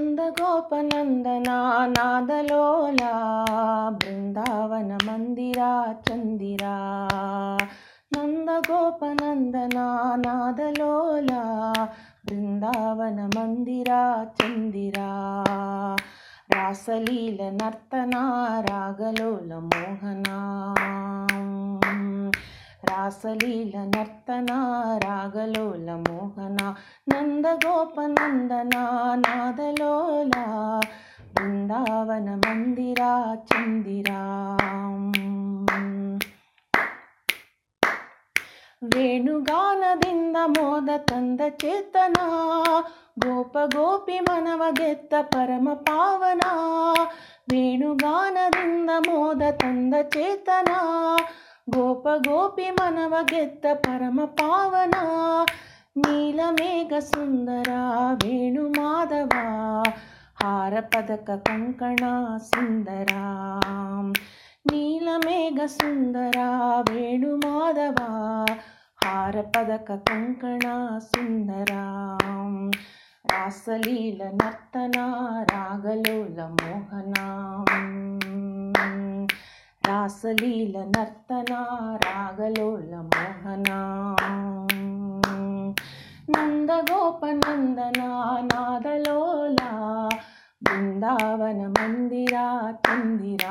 నందగోపనందనా నాదలోలా బృందావన మందిరా చందిరా నందగోపనందనా నాదలోలా బృందావన మందిరా చందిరా రాసలీల నర్తనా రాగలోల మోహనా ಮೋಹನ ರಾಸಲೀಲ ನರ್ತನ ರಾಗಲೋಲ ಮೋಹನ ನಂದಗೋಪನಂದನ ನಾದಲೋಲ ಬೃಂದಾವನ ಮಂದಿರ ಚಂದಿರ ವೇಣುಗಾನದಿಂದ ಮೋದ ತಂದ ಚೇತನ ಗೋಪ ಗೋಪಿ ಮನವ ಗೆತ್ತ ಪರಮ ಪಾವನ ವೇಣುಗಾನದಿಂದ ಮೋದ ತಂದ ಚೇತನ గోప గోపి మనవగెత్త పరమ పావన నీలమేఘ సుందర వేణుమాధవ హారపదక కంకణ సుందర. నీలమేఘ సుందర వేణుమాధవ హారపదక కంకణ సుందర. రాసలీల నర్తన రాగలోల మోహనా ರಾಸಲೀಲ ನರ್ತನ ರಾಗಲೋಲ ಮೋಹನ. ನಂದ ರಾಗಲೋಲ ನಾದಲೋಲ ಬೃಂದಾವನ ಮಂದಿರ ತಂದಿರ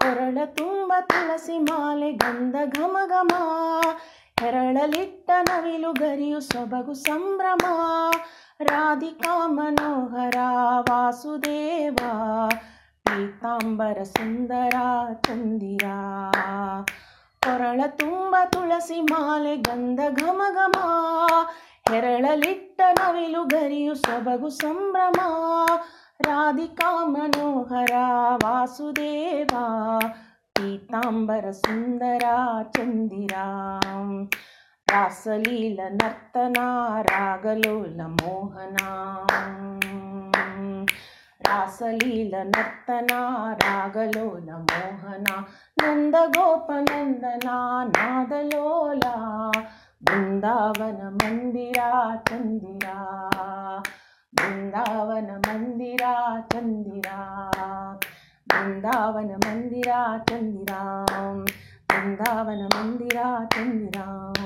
ಕೊರಳ ತುಂಬ ತುಳಸಿ ಮಾಲೆ ಗಂಧ ಘಮ ಘಮ ಹೆರಳಲಿಟ್ಟ ನವಿಲು ಗರಿಯು ಸೊಬಗು ಸಂಭ್ರಮ. ರಾಧಿಕಾ ಮನೋಹರ ವಾಸುದೇವ, ಪೀತಾಂಬರ ಸುಂದರ ಚಂದಿರ. ಕೊರಳ ತುಂಬ ತುಳಸಿ ಮಾಲೆ ಗಂಧ ಘಮ ಘಮ. ಹೆರಳಲಿಟ್ಟ ನವಿಲು ಗರಿಯು ಸೊಬಗು ಸಂಭ್ರಮ. ರಾಧಿಕಾ ಮನೋಹರ ವಾಸುದೇವ பீதாம்பர சுந்தரா சந்திரா ராசலீல நர்த்தனா ராகலோல மோகனா. ராசலீல நர்த்தனா ராகலோல மோகனா. நந்த கோபநந்தனா நாதலோலா. பிருந்தாவன மந்திரா சந்திரா. பிருந்தாவன மந்திரா சந்திரா. బృందావన మందిరా చందిరాం బృందావన మందిరా చందిరాం